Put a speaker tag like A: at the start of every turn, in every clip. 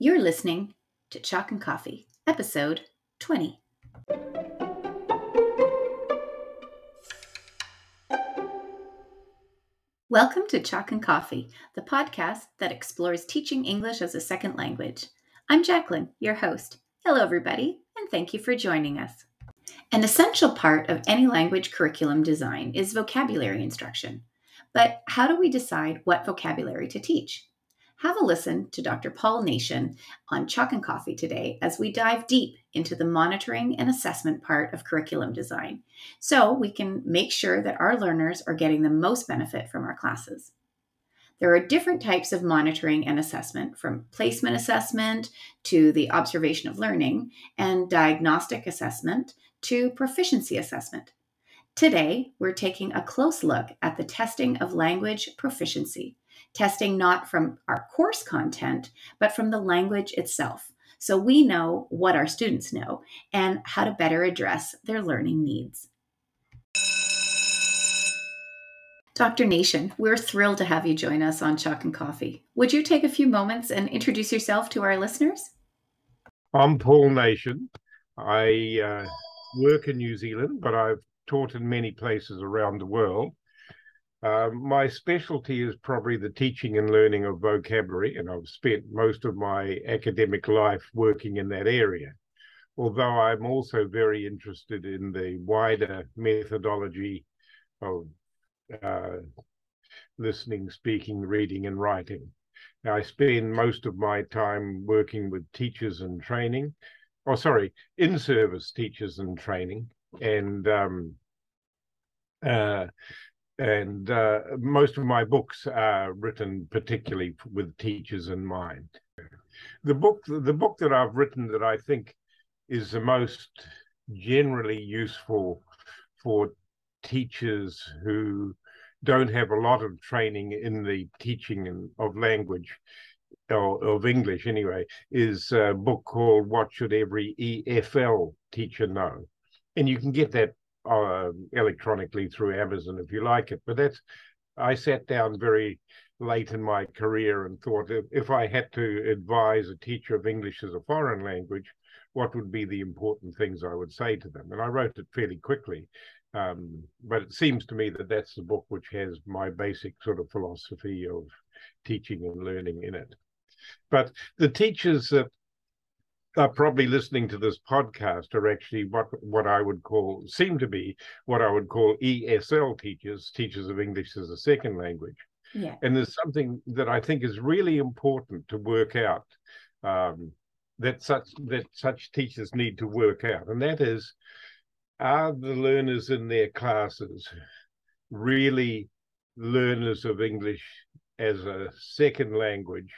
A: You're listening to Chalk and Coffee, episode 20. Welcome to Chalk and Coffee, the podcast that explores teaching English as a second language. I'm Jacqueline, your host. Hello, everybody, and thank you for joining us. An essential part of any language curriculum design is vocabulary instruction. But how do we decide what vocabulary to teach? Have a listen to Dr. Paul Nation on Chalk and Coffee today as we dive deep into the monitoring and assessment part of curriculum design so we can make sure that our learners are getting the most benefit from our classes. There are different types of monitoring and assessment, from placement assessment to the observation of learning, and diagnostic assessment to proficiency assessment. Today, we're taking a close look at the testing of language proficiency, testing not from our course content, but from the language itself. So we know what our students know and how to better address their learning needs. Dr. Nation, we're thrilled to have you join us on Chalk and Coffee. Would you take a few moments and introduce yourself to our listeners?
B: I'm Paul Nation. I uh, work in New Zealand, but I've taught in many places around the world. Uh, my specialty is probably the teaching and learning of vocabulary, and I've spent most of my academic life working in that area. Although I'm also very interested in the wider methodology of uh, listening, speaking, reading, and writing. I spend most of my time working with teachers and training, or oh, sorry, in service teachers and training, and um, uh, and uh, most of my books are written particularly with teachers in mind. The book, the book that I've written that I think is the most generally useful for teachers who don't have a lot of training in the teaching of language or of English anyway, is a book called What Should Every EFL Teacher Know? And you can get that uh, electronically through Amazon if you like it. But that's, I sat down very late in my career and thought if, I had to advise a teacher of English as a foreign language, what would be the important things I would say to them? And I wrote it fairly quickly. Um, but it seems to me that that's the book which has my basic sort of philosophy of teaching and learning in it. But the teachers that are probably listening to this podcast are actually what what I would call seem to be what I would call ESL teachers, teachers of English as a second language.
A: Yeah.
B: And there's something that I think is really important to work out um, that such that such teachers need to work out, and that is, are the learners in their classes really learners of English as a second language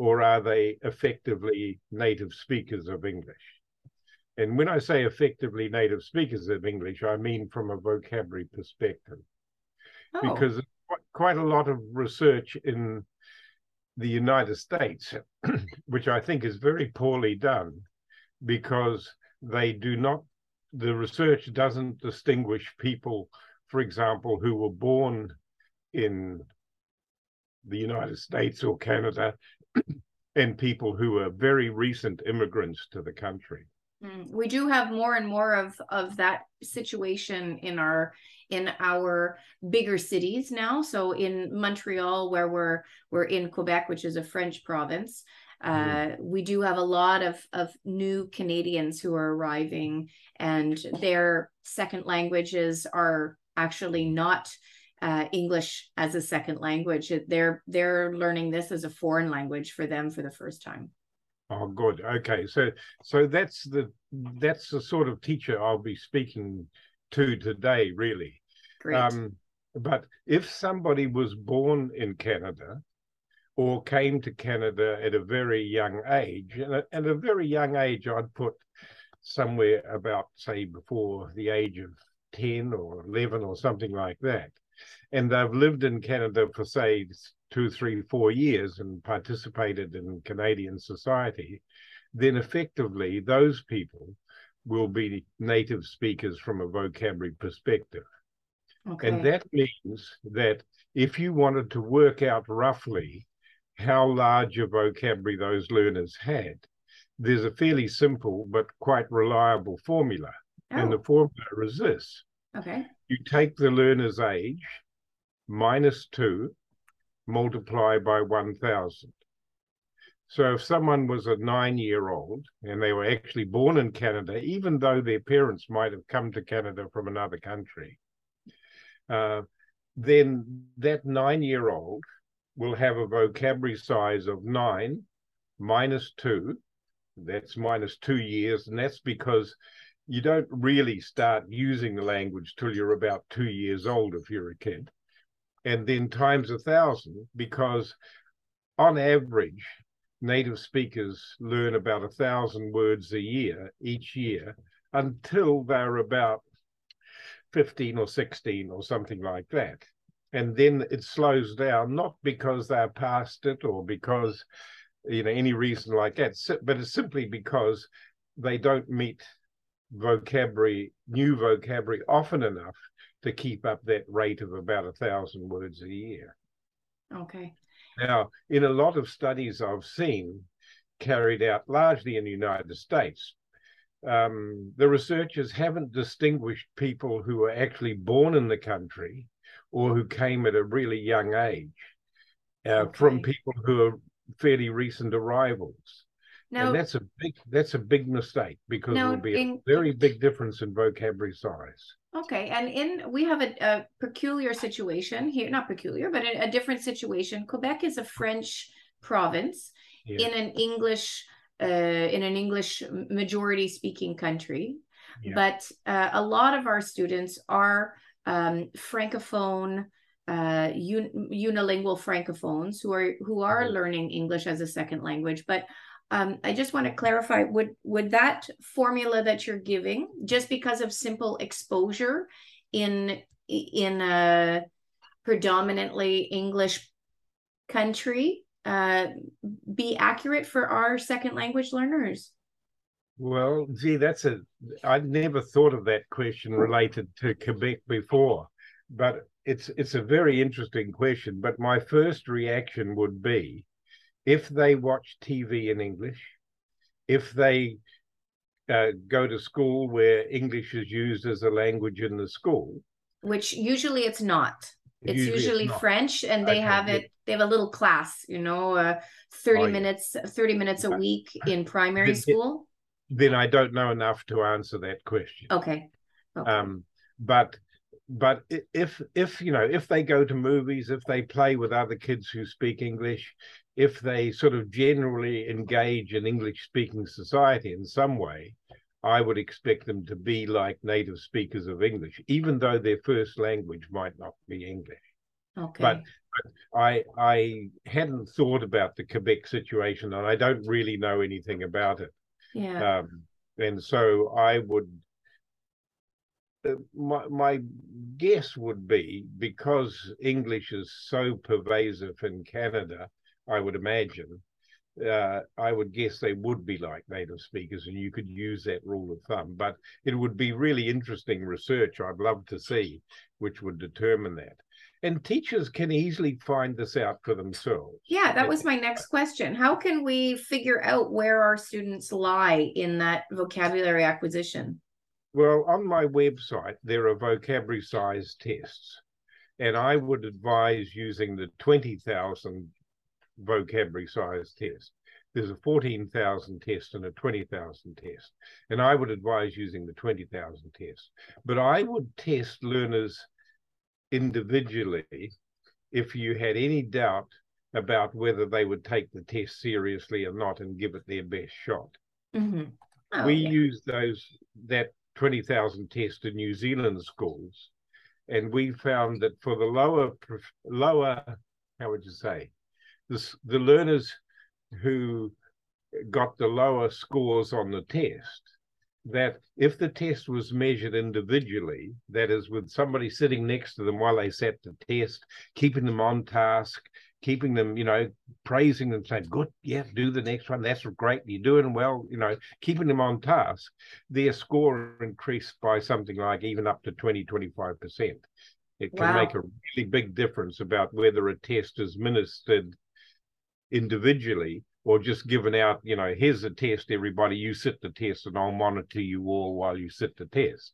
B: or are they effectively native speakers of English? And when I say effectively native speakers of English, I mean from a vocabulary perspective. Oh. Because quite a lot of research in the United States, which I think is very poorly done because they do not, the research doesn't distinguish people, for example, who were born in the United States or Canada and people who are very recent immigrants to the country.
A: Mm, we do have more and more of of that situation in our in our bigger cities now. So in Montreal, where we're we're in Quebec, which is a French province, uh, mm. we do have a lot of of new Canadians who are arriving, and their second languages are actually not uh, English as a second language. They're they're learning this as a foreign language for them for the first time.
B: Oh, good. Okay, so so that's the that's the sort of teacher I'll be speaking to today, really.
A: Great. Um,
B: but if somebody was born in Canada or came to Canada at a very young age, and at a very young age, I'd put somewhere about, say, before the age of 10 or 11 or something like that and they've lived in Canada for say two, three, four years and participated in Canadian society, then effectively those people will be native speakers from a vocabulary perspective. Okay. And that means that if you wanted to work out roughly how large a vocabulary those learners had. There's a fairly simple but quite reliable formula. Oh. And the formula is this.
A: Okay.
B: You take the learner's age minus two, multiply by 1,000. So if someone was a nine year old and they were actually born in Canada, even though their parents might have come to Canada from another country, uh, then that nine year old will have a vocabulary size of nine minus two. That's minus two years. And that's because you don't really start using the language till you're about two years old if you're a kid. And then times a thousand, because on average, native speakers learn about a thousand words a year each year until they're about 15 or 16 or something like that. And then it slows down, not because they're past it or because, you know, any reason like that, but it's simply because they don't meet vocabulary, new vocabulary often enough to keep up that rate of about a thousand words a year.
A: Okay.
B: Now, in a lot of studies I've seen carried out largely in the United States, um, the researchers haven't distinguished people who were actually born in the country or who came at a really young age uh, okay. from people who are fairly recent arrivals. Now, and that's a big that's a big mistake because now, there'll be in, a very big difference in vocabulary size.
A: Okay, and in we have a, a peculiar situation here, not peculiar, but a, a, different situation. Quebec is a French province yeah. in an English uh, in an English majority speaking country, yeah. but uh, a lot of our students are um, francophone. Uh, un- unilingual francophones who are who are mm-hmm. learning English as a second language, but um, I just want to clarify would would that formula that you're giving just because of simple exposure in in a predominantly English country uh, be accurate for our second language learners?
B: Well, gee, that's a I'd never thought of that question related to Quebec before, but it's it's a very interesting question. But my first reaction would be if they watch TV in English, if they uh, go to school where English is used as a language in the school,
A: which usually it's not. It's usually, usually it's French, and they okay, have it. Yeah. They have a little class, you know, uh, thirty oh, minutes, thirty minutes a week in primary school.
B: Then I don't know enough to answer that question.
A: Okay.
B: okay. Um, but but if if you know if they go to movies, if they play with other kids who speak English, if they sort of generally engage in English speaking society in some way, I would expect them to be like native speakers of English, even though their first language might not be English.
A: Okay.
B: But, but I I hadn't thought about the Quebec situation, and I don't really know anything about it.
A: Yeah.
B: Um, and so I would. Uh, my my guess would be because English is so pervasive in Canada I would imagine, uh, I would guess they would be like native speakers, and you could use that rule of thumb. But it would be really interesting research. I'd love to see which would determine that. And teachers can easily find this out for themselves.
A: Yeah, that was my next question. How can we figure out where our students lie in that vocabulary acquisition?
B: Well, on my website, there are vocabulary size tests. And I would advise using the 20,000 vocabulary size test. There's a 14,000 test and a 20,000 test. And I would advise using the 20,000 test. But I would test learners individually if you had any doubt about whether they would take the test seriously or not and give it their best shot.
A: Mm-hmm. Oh,
B: we use those that 20,000 tests in New Zealand schools, and we found that for the lower lower, how would you say, the, the learners who got the lower scores on the test that if the test was measured individually, that is, with somebody sitting next to them while they sat the test, keeping them on task, keeping them, you know, praising them, saying, Good, yeah, do the next one. That's great. You're doing well, you know, keeping them on task, their score increased by something like even up to 20, 25%. It can wow. make a really big difference about whether a test is ministered individually or just given out, you know, here's the test, everybody, you sit the test and I'll monitor you all while you sit the test.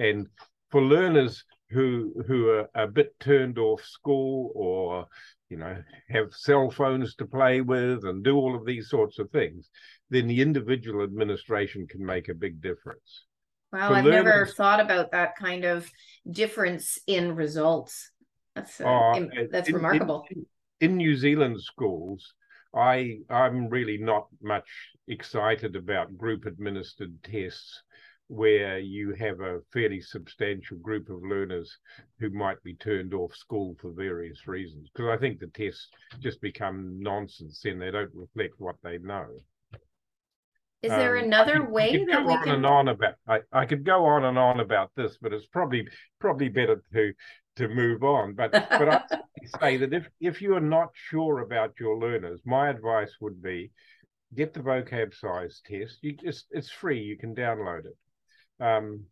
B: And for learners who who are a bit turned off school or you know have cell phones to play with and do all of these sorts of things then the individual administration can make a big difference.
A: Wow for i've learners, never thought about that kind of difference in results. That's uh, uh, in, that's in, remarkable.
B: in, in new zealand schools i i'm really not much excited about group administered tests where you have a fairly substantial group of learners who might be turned off school for various reasons. Because I think the tests just become nonsense and they don't reflect what they know.
A: Is there um, another could, way that we
B: on
A: can?
B: and on about I, I could go on and on about this, but it's probably probably better to to move on. But but I say that if if you are not sure about your learners, my advice would be get the vocab size test. You just it's free. You can download it um,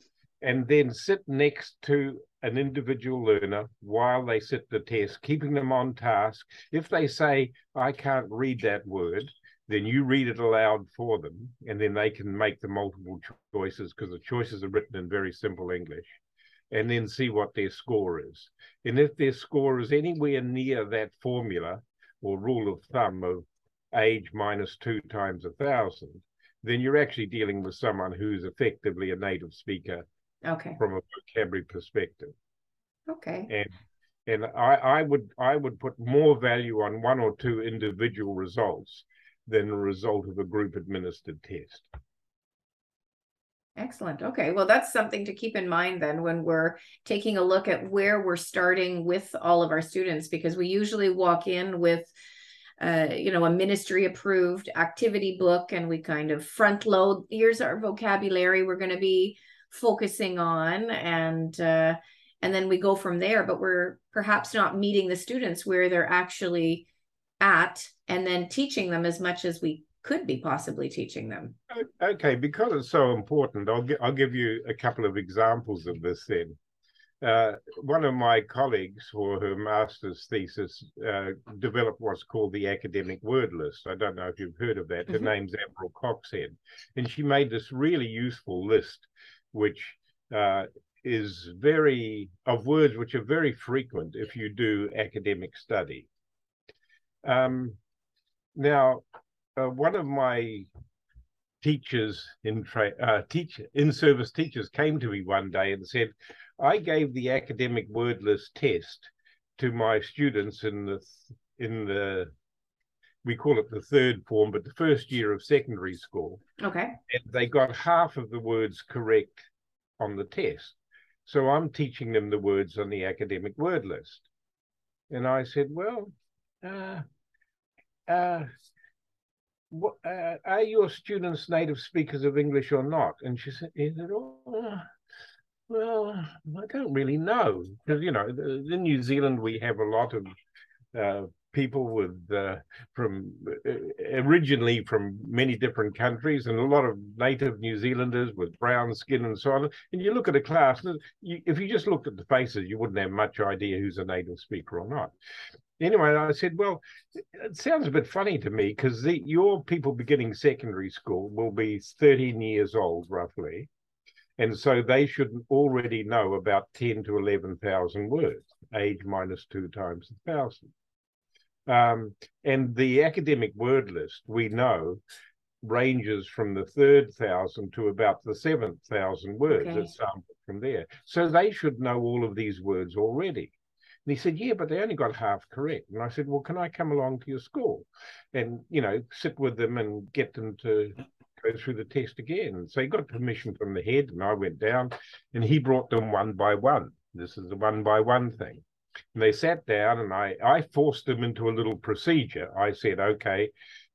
B: and then sit next to an individual learner while they sit the test, keeping them on task. If they say, I can't read that word, then you read it aloud for them, and then they can make the multiple choices because the choices are written in very simple English, and then see what their score is. And if their score is anywhere near that formula or rule of thumb of age minus two times a thousand, then you're actually dealing with someone who's effectively a native speaker
A: okay
B: from a vocabulary perspective
A: okay
B: and and I, I would I would put more value on one or two individual results than the result of a group administered test.
A: Excellent. Okay. Well, that's something to keep in mind then when we're taking a look at where we're starting with all of our students, because we usually walk in with uh, you know, a ministry approved activity book and we kind of front load here's our vocabulary we're going to be focusing on and uh, and then we go from there. But we're perhaps not meeting the students where they're actually at and then teaching them as much as we could be possibly teaching them.
B: Okay because it's so important i'll, gi- I'll give you a couple of examples of this then uh, one of my colleagues for her master's thesis uh, developed what's called the academic word list. I don't know if you've heard of that. Her mm-hmm. name's Averil Coxhead. And she made this really useful list, which uh, is very, of words which are very frequent if you do academic study. Um, now, uh, one of my teachers in tra- uh, teach in service teachers came to me one day and said, I gave the academic word list test to my students in the in the we call it the third form, but the first year of secondary school.
A: Okay.
B: And they got half of the words correct on the test. So I'm teaching them the words on the academic word list. And I said, well, uh, uh, what, uh, are your students native speakers of English or not? And she said, oh, well, I don't really know because you know in New Zealand we have a lot of uh, people with uh, from uh, originally from many different countries and a lot of native New Zealanders with brown skin and so on. And you look at a class, you, if you just looked at the faces, you wouldn't have much idea who's a native speaker or not. Anyway, I said, well, it sounds a bit funny to me because your people beginning secondary school will be 13 years old roughly and so they should already know about 10 to 11,000 words, age minus two times a thousand. Um, and the academic word list, we know, ranges from the third thousand to about the seventh thousand words. Okay. It's sampled from there. So they should know all of these words already. And he said, Yeah, but they only got half correct. And I said, Well, can I come along to your school and, you know, sit with them and get them to go through the test again. So he got permission from the head, and I went down, and he brought them one by one. This is a one by one thing. And they sat down, and I I forced them into a little procedure. I said, okay,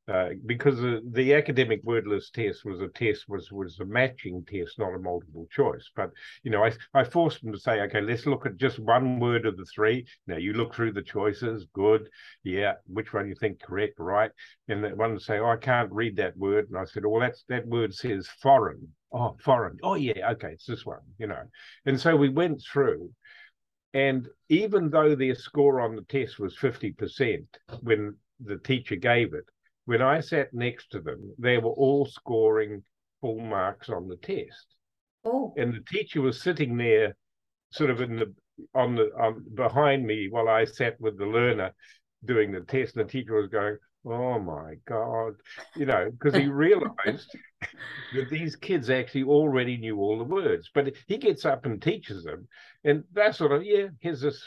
B: uh, because the, the, academic word list test was a test was was a matching test, not a multiple choice. But you know, I I forced them to say, okay, let's look at just one word of the three. Now you look through the choices, good, yeah, which one you think correct, right? And that one would say, oh, I can't read that word, and I said, well, that's that word says foreign. Oh, foreign. Oh, yeah, okay, it's this one, you know. And so we went through, and even though their score on the test was 50%, when the teacher gave it, when I sat next to them, they were all scoring full marks on the test.
A: Oh.
B: And the teacher was sitting there, sort of in the on the on behind me while I sat with the learner doing the test. And the teacher was going, "Oh my God," you know, because he realized that these kids actually already knew all the words. But he gets up and teaches them, and that sort of yeah, here's this.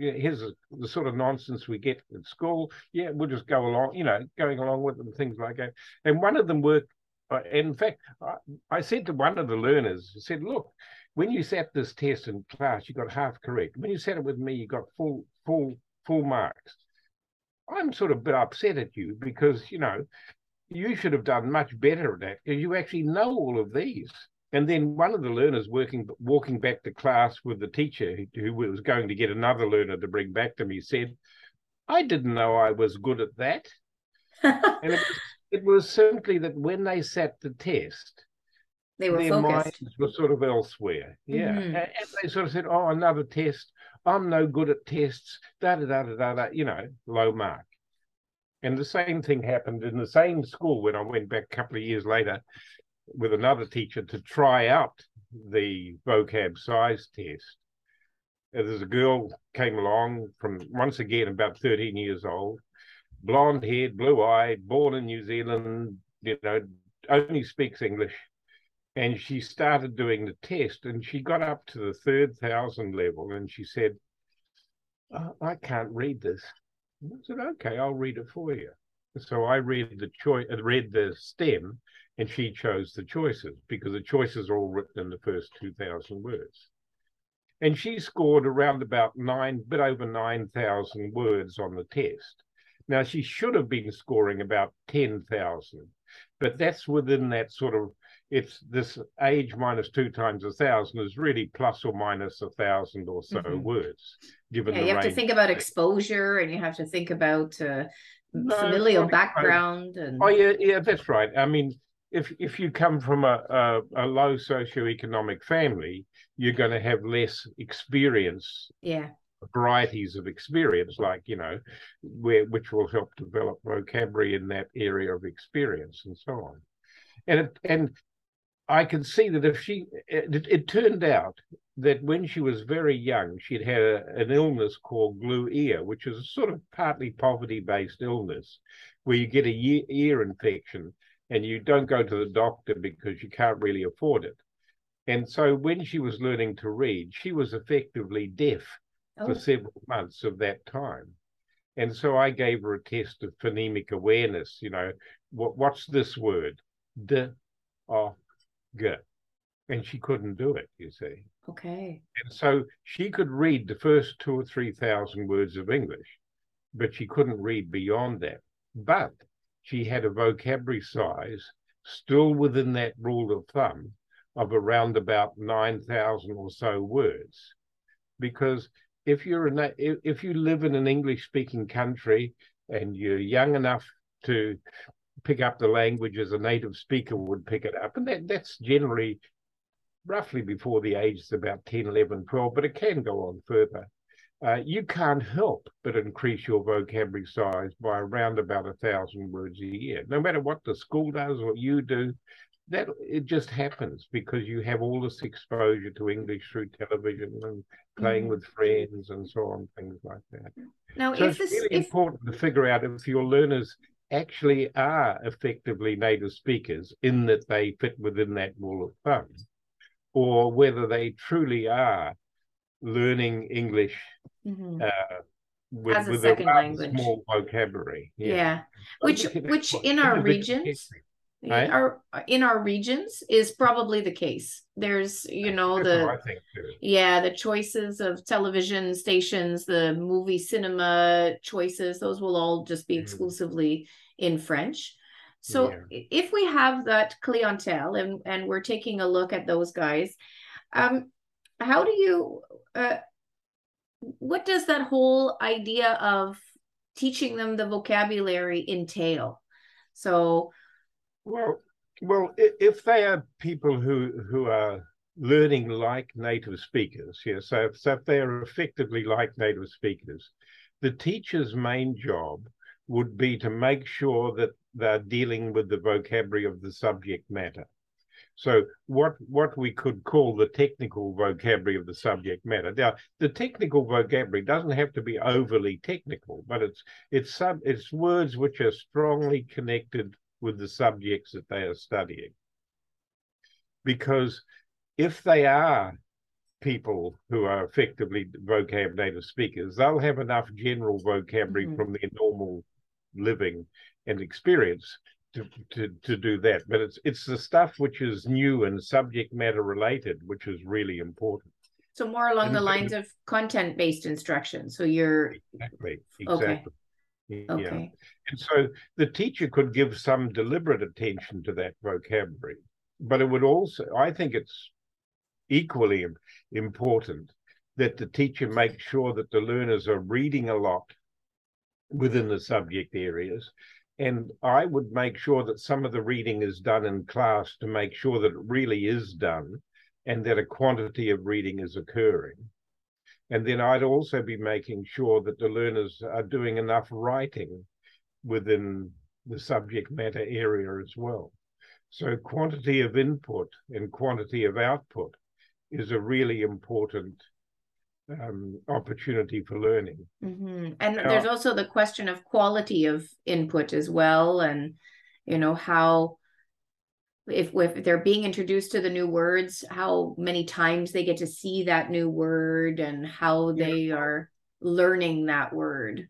B: Yeah, here's the sort of nonsense we get at school. Yeah, we'll just go along, you know, going along with them, things like that. And one of them worked uh, in fact, I, I, said to one of the learners, I said, look, when you sat this test in class, you got half correct. When you sat it with me, you got full, full, full marks. I'm sort of a bit upset at you because, you know, you should have done much better at that because you actually know all of these. And then one of the learners working, walking back to class with the teacher who, who was going to get another learner to bring back to me said, I didn't know I was good at that. and it was, it was simply that when they sat the test,
A: they were their focused.
B: minds were sort of elsewhere. Yeah. Mm-hmm. And, and, they sort of said, oh, another test. I'm no good at tests. Da da da da da. You know, low mark. And the same thing happened in the same school when I went back a couple of years later with another teacher to try out the vocab size test. And there's a girl came along from once again about 13 years old, blonde haired, blue eyed, born in New Zealand, you know, only speaks English. And she started doing the test and she got up to the third thousand level and she said, oh, I can't read this. I said, okay, I'll read it for you. So I read the choice, uh, read the stem, and she chose the choices because the choices are all written in the first two thousand words. And she scored around about nine, bit over nine thousand words on the test. Now she should have been scoring about ten thousand, but that's within that sort of it's this age minus two times a thousand is really plus or minus a thousand or so mm-hmm. words. Given
A: yeah, you have to think about exposure, and you have to think about uh, no, familial background. And
B: oh yeah, yeah, that's right. I mean, if if you come from a a, a low socioeconomic family, you're going to have less experience.
A: Yeah.
B: Varieties of experience, like you know, where which will help develop vocabulary in that area of experience and so on and it, and I can see that if she, it, it, turned out that when she was very young, she'd had a, an illness called glue ear, which is a sort of partly poverty based illness where you get a ear, ear infection and you don't go to the doctor because you can't really afford it. And so when she was learning to read, she was effectively deaf oh. for several months of that time. And so I gave her a test of phonemic awareness. You know, what, what's this word? De, oh, good. And she couldn't do it, you see.
A: Okay.
B: And so she could read the first two or 3,000 words of English, but she couldn't read beyond that. But she had a vocabulary size still within that rule of thumb of around about 9,000 or so words. Because if you're in a, if you live in an English speaking country and you're young enough to pick up the language as a native speaker would pick it up. And that, that's generally roughly before the age is about 10, 11, 12, but it can go on further. Uh, you can't help but increase your vocabulary size by around about a thousand words a year. No matter what the school does or you do, that it just happens because you have all this exposure to English through television and playing mm-hmm. with friends and so on, things like that.
A: Now,
B: so
A: it's
B: this, really
A: if...
B: important to figure out if your learners actually are effectively native speakers in that they fit within that rule of thumb, or whether they truly are learning English mm-hmm. uh, with,
A: as a
B: with
A: second
B: a
A: language,
B: small vocabulary.
A: Yeah, yeah. which which in our regions. Right? Our in our regions is probably the case. There's you know the yeah the choices of television stations, the movie cinema choices. Those will all just be mm-hmm. exclusively in French. So yeah. if we have that clientele and and we're taking a look at those guys, um, how do you uh, what does that whole idea of teaching them the vocabulary entail? So
B: well, well, if they are people who who are learning like native speakers, yeah, so if, so if they are effectively like native speakers, the teacher's main job would be to make sure that they're dealing with the vocabulary of the subject matter. So what what we could call the technical vocabulary of the subject matter. Now, the technical vocabulary doesn't have to be overly technical, but it's it's sub it's words which are strongly connected with the subjects that they are studying. Because if they are people who are effectively vocab native speakers, they'll have enough general vocabulary mm-hmm. from their normal living and experience to, to to do that. But it's it's the stuff which is new and subject matter related, which is really important.
A: So more along and the lines of content based instruction. So you're
B: exactly exactly.
A: Okay.
B: Yeah. And so the teacher could give some deliberate attention to that vocabulary, but it would also, I think it's equally important that the teacher make sure that the learners are reading a lot within the subject areas and I would make sure that some of the reading is done in class to make sure that it really is done and that a quantity of reading is occurring. And then I'd also be making sure that the learners are doing enough writing within the subject matter area as well. So quantity of input and quantity of output is a really important um, opportunity for learning.
A: Mm-hmm. And now, there's also the question of quality of input as well, and you know how if if they're being introduced to the new words, how many times they get to see that new word, and how yeah. they are learning that word.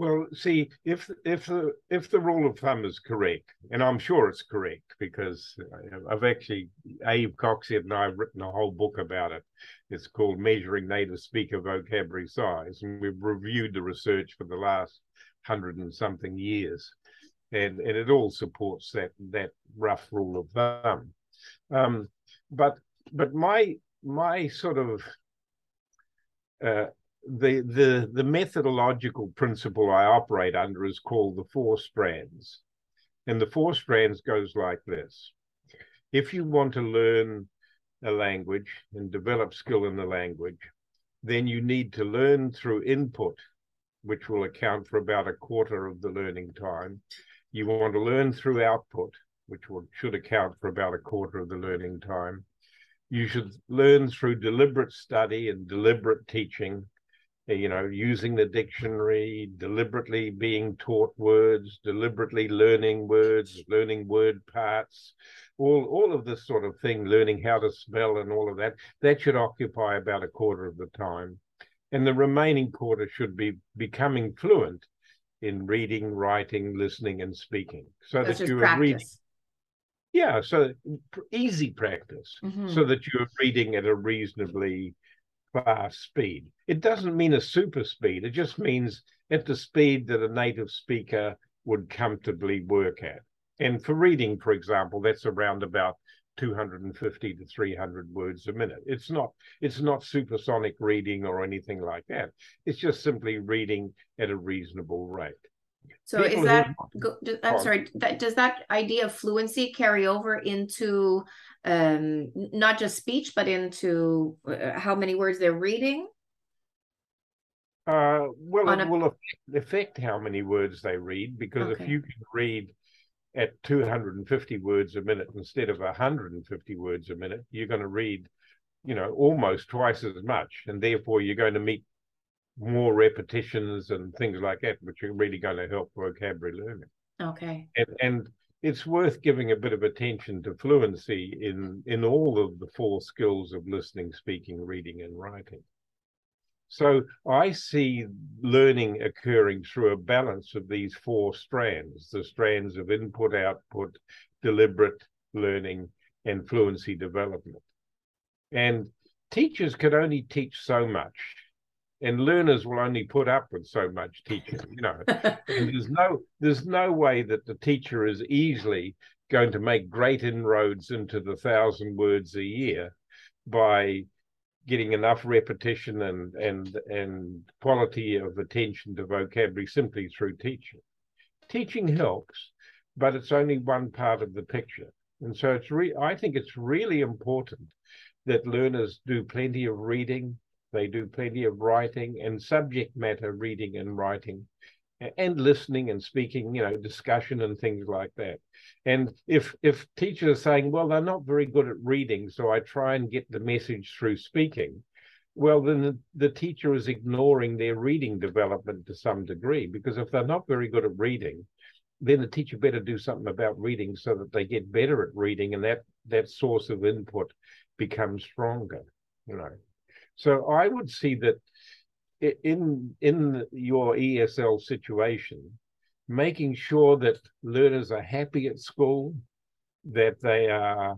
B: Well, see, if if the if the rule of thumb is correct, and I'm sure it's correct because I've actually Averil Coxhead and I have written a whole book about it. It's called Measuring Native Speaker Vocabulary Size, and we've reviewed the research for the last hundred and something years, and and it all supports that that rough rule of thumb. Um, but but my my sort of uh, the the the methodological principle I operate under is called the four strands, and the four strands goes like this: if you want to learn a language and develop skill in the language, then you need to learn through input, which will account for about a quarter of the learning time. You want to learn through output, which will, should account for about a quarter of the learning time. You should learn through deliberate study and deliberate teaching, uh, you know, using the dictionary, deliberately being taught words, deliberately learning words, learning word parts, all, all of this sort of thing, learning how to spell and all of that, that should occupy about a quarter of the time. And the remaining quarter should be becoming fluent in reading, writing, listening, and speaking. So
A: That's
B: that
A: you are reading.
B: Yeah, so easy practice, mm-hmm. so that you're reading at a reasonably fast speed. It doesn't mean a super speed. It just means at the speed that a native speaker would comfortably work at. And for reading, for example, that's around about 250 to 300 words a minute. It's not it's not supersonic reading or anything like that. It's just simply reading at a reasonable rate.
A: So People is that go, I'm sorry, that, does that idea of fluency carry over into um, not just speech, but into uh, how many words they're reading?
B: Uh, well, On it a... will affect, affect, how many words they read because okay. if you can read at 250 words a minute instead of 150 words a minute, you're going to read, you know, almost twice as much, and therefore you're going to meet more repetitions and things like that, which are really going to help vocabulary learning.
A: Okay.
B: And, and it's worth giving a bit of attention to fluency in in all of the four skills of listening, speaking, reading, and writing. So I see learning occurring through a balance of these four strands: the strands of input, output, deliberate learning, and fluency development. And teachers can only teach so much and learners will only put up with so much teaching you know there's no there's no way that the teacher is easily going to make great inroads into the thousand words a year by getting enough repetition and and and quality of attention to vocabulary simply through teaching. Teaching helps but it's only one part of the picture. And so it's re- i think it's really important that learners do plenty of reading they do plenty of writing and subject matter reading and writing and listening and speaking, you know, discussion and things like that. And if if teachers are saying, well, they're not very good at reading, so I try and get the message through speaking, well, then the, the teacher is ignoring their reading development to some degree, because if they're not very good at reading, then the teacher better do something about reading so that they get better at reading and that that source of input becomes stronger, you know. So I would see that in in your ESL situation, making sure that learners are happy at school, that they are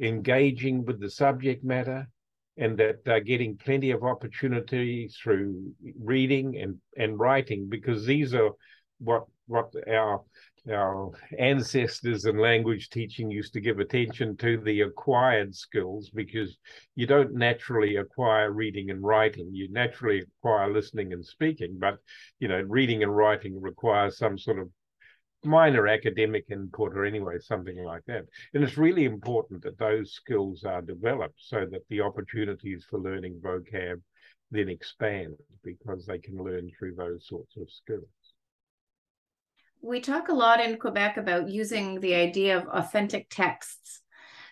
B: engaging with the subject matter, and that they're getting plenty of opportunity through reading and, and writing, because these are what what our our ancestors in language teaching used to give attention to the acquired skills because you don't naturally acquire reading and writing. You naturally acquire listening and speaking but you know reading and writing requires some sort of minor academic input or anyway something like that. And it's really important that those skills are developed so that the opportunities for learning vocab then expand because they can learn through those sorts of skills
A: we talk a lot in Quebec about using the idea of authentic texts.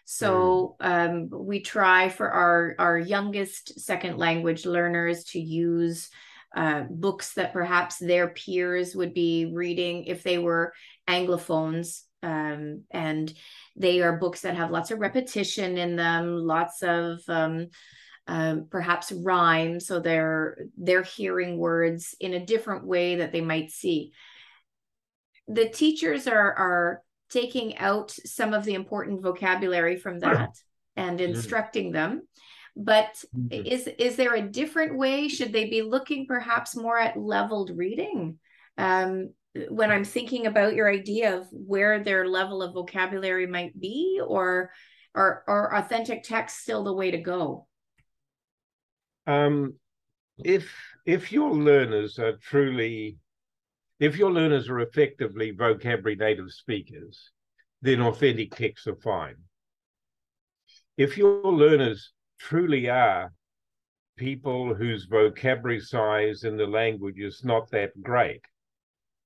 A: So um, we try for our our youngest second language learners to use uh, books that perhaps their peers would be reading if they were anglophones, um, and they are books that have lots of repetition in them, lots of um, um, perhaps rhyme, so they're they're hearing words in a different way that they might see the teachers are are taking out some of the important vocabulary from that and instructing them. But mm-hmm. is is there a different way? Should they be looking perhaps more at leveled reading? Um, when i'm thinking about your idea of where their level of vocabulary might be or or, or authentic text still the way to go?
B: Um, if if your learners are truly if your learners are effectively vocabulary native speakers, then authentic texts are fine. If your learners truly are people whose vocabulary size in the language is not that great,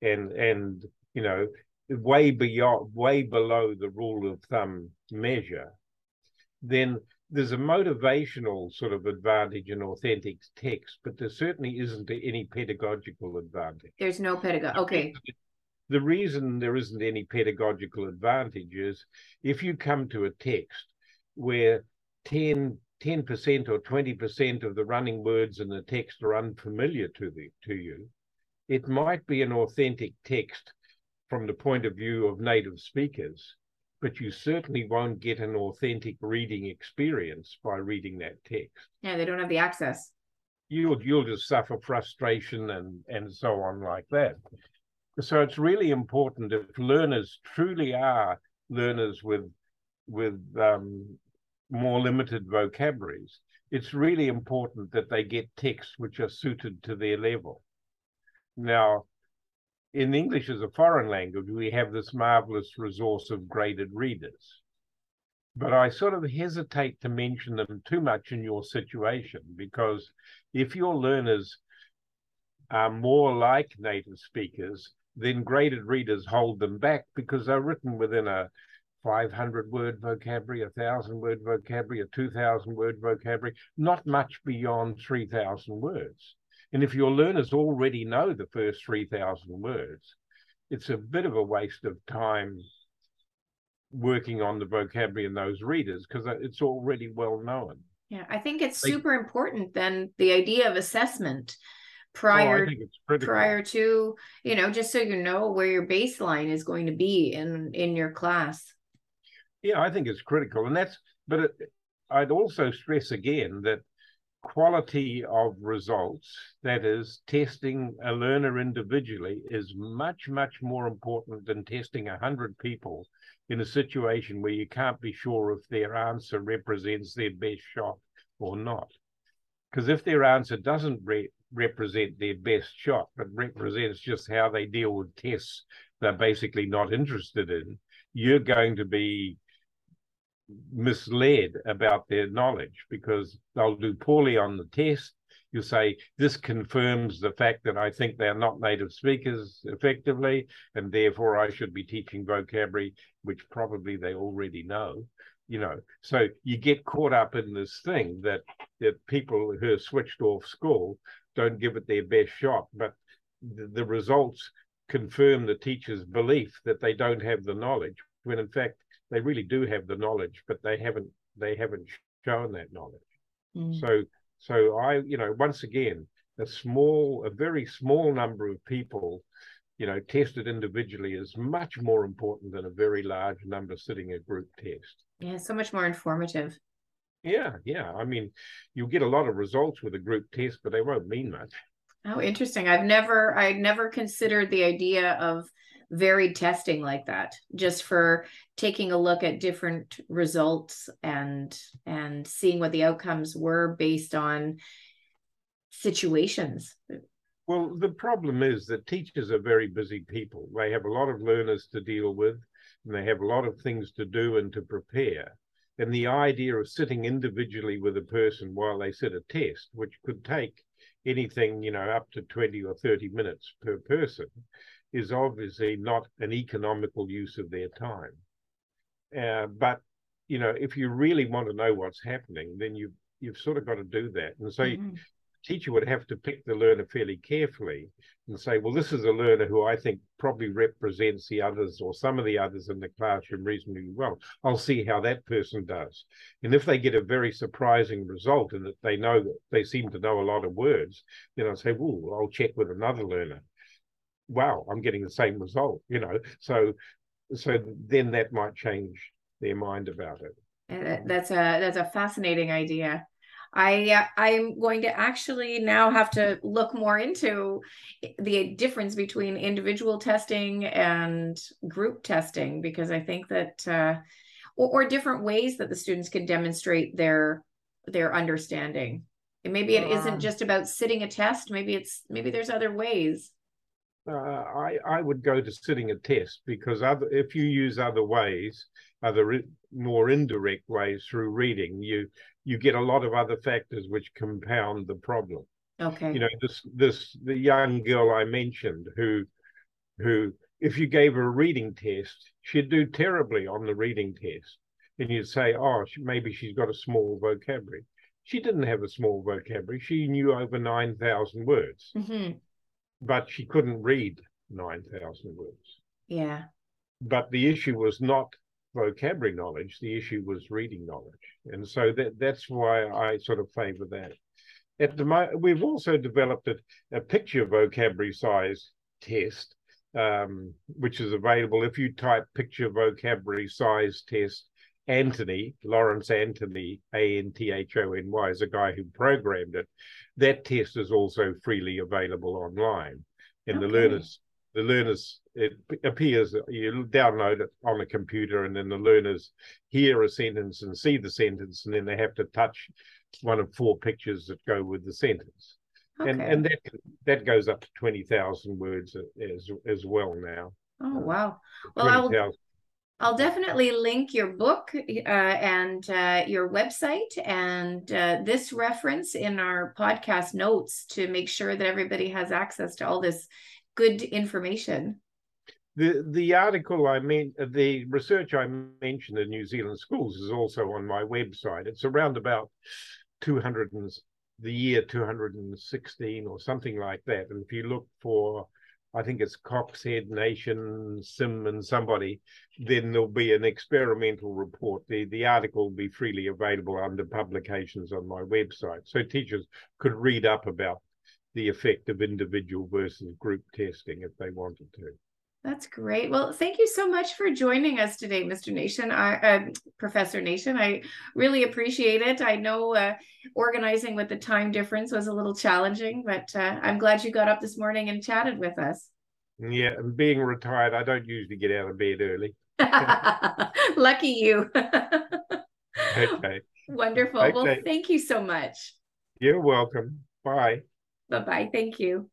B: and and you know way beyond way below the rule of thumb measure, then there's a motivational sort of advantage in authentic text, but there certainly isn't any pedagogical advantage.
A: There's no pedagogy. Okay.
B: The reason there isn't any pedagogical advantage is if you come to a text where 10 10% or 20% of the running words in the text are unfamiliar to the to you, it might be an authentic text from the point of view of native speakers but you certainly won't get an authentic reading experience by reading that text.
A: Yeah, they don't have the access.
B: You'll you'll just suffer frustration and and so on like that. So it's really important if learners truly are learners with with um, more limited vocabularies, it's really important that they get texts which are suited to their level. Now, in English as a foreign language, we have this marvelous resource of graded readers. But I sort of hesitate to mention them too much in your situation because if your learners are more like native speakers, then graded readers hold them back because they're written within a 500 word vocabulary, a 1,000 word vocabulary, a 2,000 word vocabulary, not much beyond 3,000 words. And if your learners already know the first 3,000 words, it's a bit of a waste of time working on the vocabulary in those readers because it's already well known.
A: Yeah, I think it's they, super important then the idea of assessment oh, prior oh, prior to, you know, just so you know where your baseline is going to be in in your class.
B: Yeah, I think it's critical and that's but it, I'd also stress again that quality of results, that is, testing a learner individually, is much, much more important than testing 100 people in a situation where you can't be sure if their answer represents their best shot or not. Because if their answer doesn't re- represent their best shot, but represents just how they deal with tests they're basically not interested in, you're going to be misled about their knowledge because they'll do poorly on the test you say this confirms the fact that I think they're not native speakers effectively, and therefore I should be teaching vocabulary, which probably they already know. You know, so you get caught up in this thing that that people who are switched off school don't give it their best shot, but the, the results confirm the teacher's belief that they don't have the knowledge, when in fact they really do have the knowledge, but they haven't they haven't shown that knowledge. Mm. So so I, you know, once again, a small, a very small number of people, you know, tested individually is much more important than a very large number sitting a group test.
A: Yeah, so much more informative.
B: Yeah, yeah. I mean, you'll get a lot of results with a group test, but they won't mean much.
A: Oh, interesting. I've never I never considered the idea of varied testing like that just for taking a look at different results and and seeing what the outcomes were based on situations.
B: Well the problem is that teachers are very busy people. They have a lot of learners to deal with and they have a lot of things to do and to prepare. And the idea of sitting individually with a person while they sit a test which could take anything you know up to 20 or 30 minutes per person is obviously not an economical use of their time. Uh, but you know, if you really want to know what's happening, then you you've sort of got to do that. And so, mm-hmm. teacher would have to pick the learner fairly carefully and say, well, this is a learner who I think probably represents the others or some of the others in the classroom reasonably well. I'll see how that person does. And if they get a very surprising result and that they know that they seem to know a lot of words, then I'll say, well, I'll check with another learner wow, I'm getting the same result, you know. So so then that might change their mind about it.
A: That's a that's a fascinating idea. I uh, I'm going to actually now have to look more into the difference between individual testing and group testing because I think that uh, or, or different ways that the students can demonstrate their their understanding. And maybe it not just about sitting a test. Maybe it's maybe there's other ways
B: uh, I I would go to sitting a test because other if you use other ways, other more indirect ways through reading, you you get a lot of other factors which compound the problem.
A: Okay.
B: You know this this the young girl I mentioned who who if you gave her a reading test, she'd do terribly on the reading test, and you'd say, oh, she, maybe she's got a small vocabulary. She didn't have a small vocabulary. She knew over nine thousand words. Mm-hmm but she couldn't read 9,000 words.
A: Yeah.
B: But the issue was not vocabulary knowledge, the issue was reading knowledge. And so that that's why I sort of favor that. At the mo- we've also developed a, a picture vocabulary size test, um, which is available if you type picture vocabulary size test. Anthony, Lawrence Anthony, A N T H O N Y, is a guy who programmed it that test is also freely available online. And okay. the learners, the learners, it appears you download it on a computer, and then the learners hear a sentence and see the sentence, and then they have to touch one of four pictures that go with the sentence. Okay. And and that that goes up to twenty thousand words as as well now.
A: Oh uh, wow! Well, 20, I'll definitely link your book uh, and uh, your website and uh, this reference in our podcast notes to make sure that everybody has access to all this good information.
B: The the article I mean the research I mentioned in New Zealand schools is also on my website. It's around about 200 and the year 216 or something like that. And if you look for I think it's Coxhead Nation, Sim, and somebody, then there'll be an experimental report. The, the article will be freely available under publications on my website. So teachers could read up about the effect of individual versus group testing if they wanted to.
A: That's great. Well, thank you so much for joining us today, Mr. Nation, I, uh, Professor Nation. I really appreciate it. I know uh, organizing with the time difference was a little challenging, but uh, I'm glad you got up this morning and chatted with us.
B: Yeah, and being retired, I don't usually get out of bed early.
A: Lucky you.
B: okay.
A: Wonderful. Okay. Well, thank you so much.
B: You're welcome. Bye.
A: Bye bye. Thank you.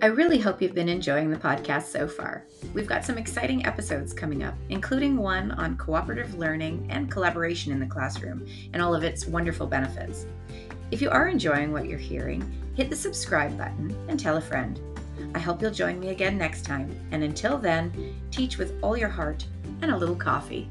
C: I really hope you've been enjoying the podcast so far. We've got some exciting episodes coming up, including one on cooperative learning and collaboration in the classroom and all of its wonderful benefits. If you are enjoying what you're hearing, hit the subscribe button and tell a friend. I hope you'll join me again next time, and until then, teach with all your heart and a little coffee.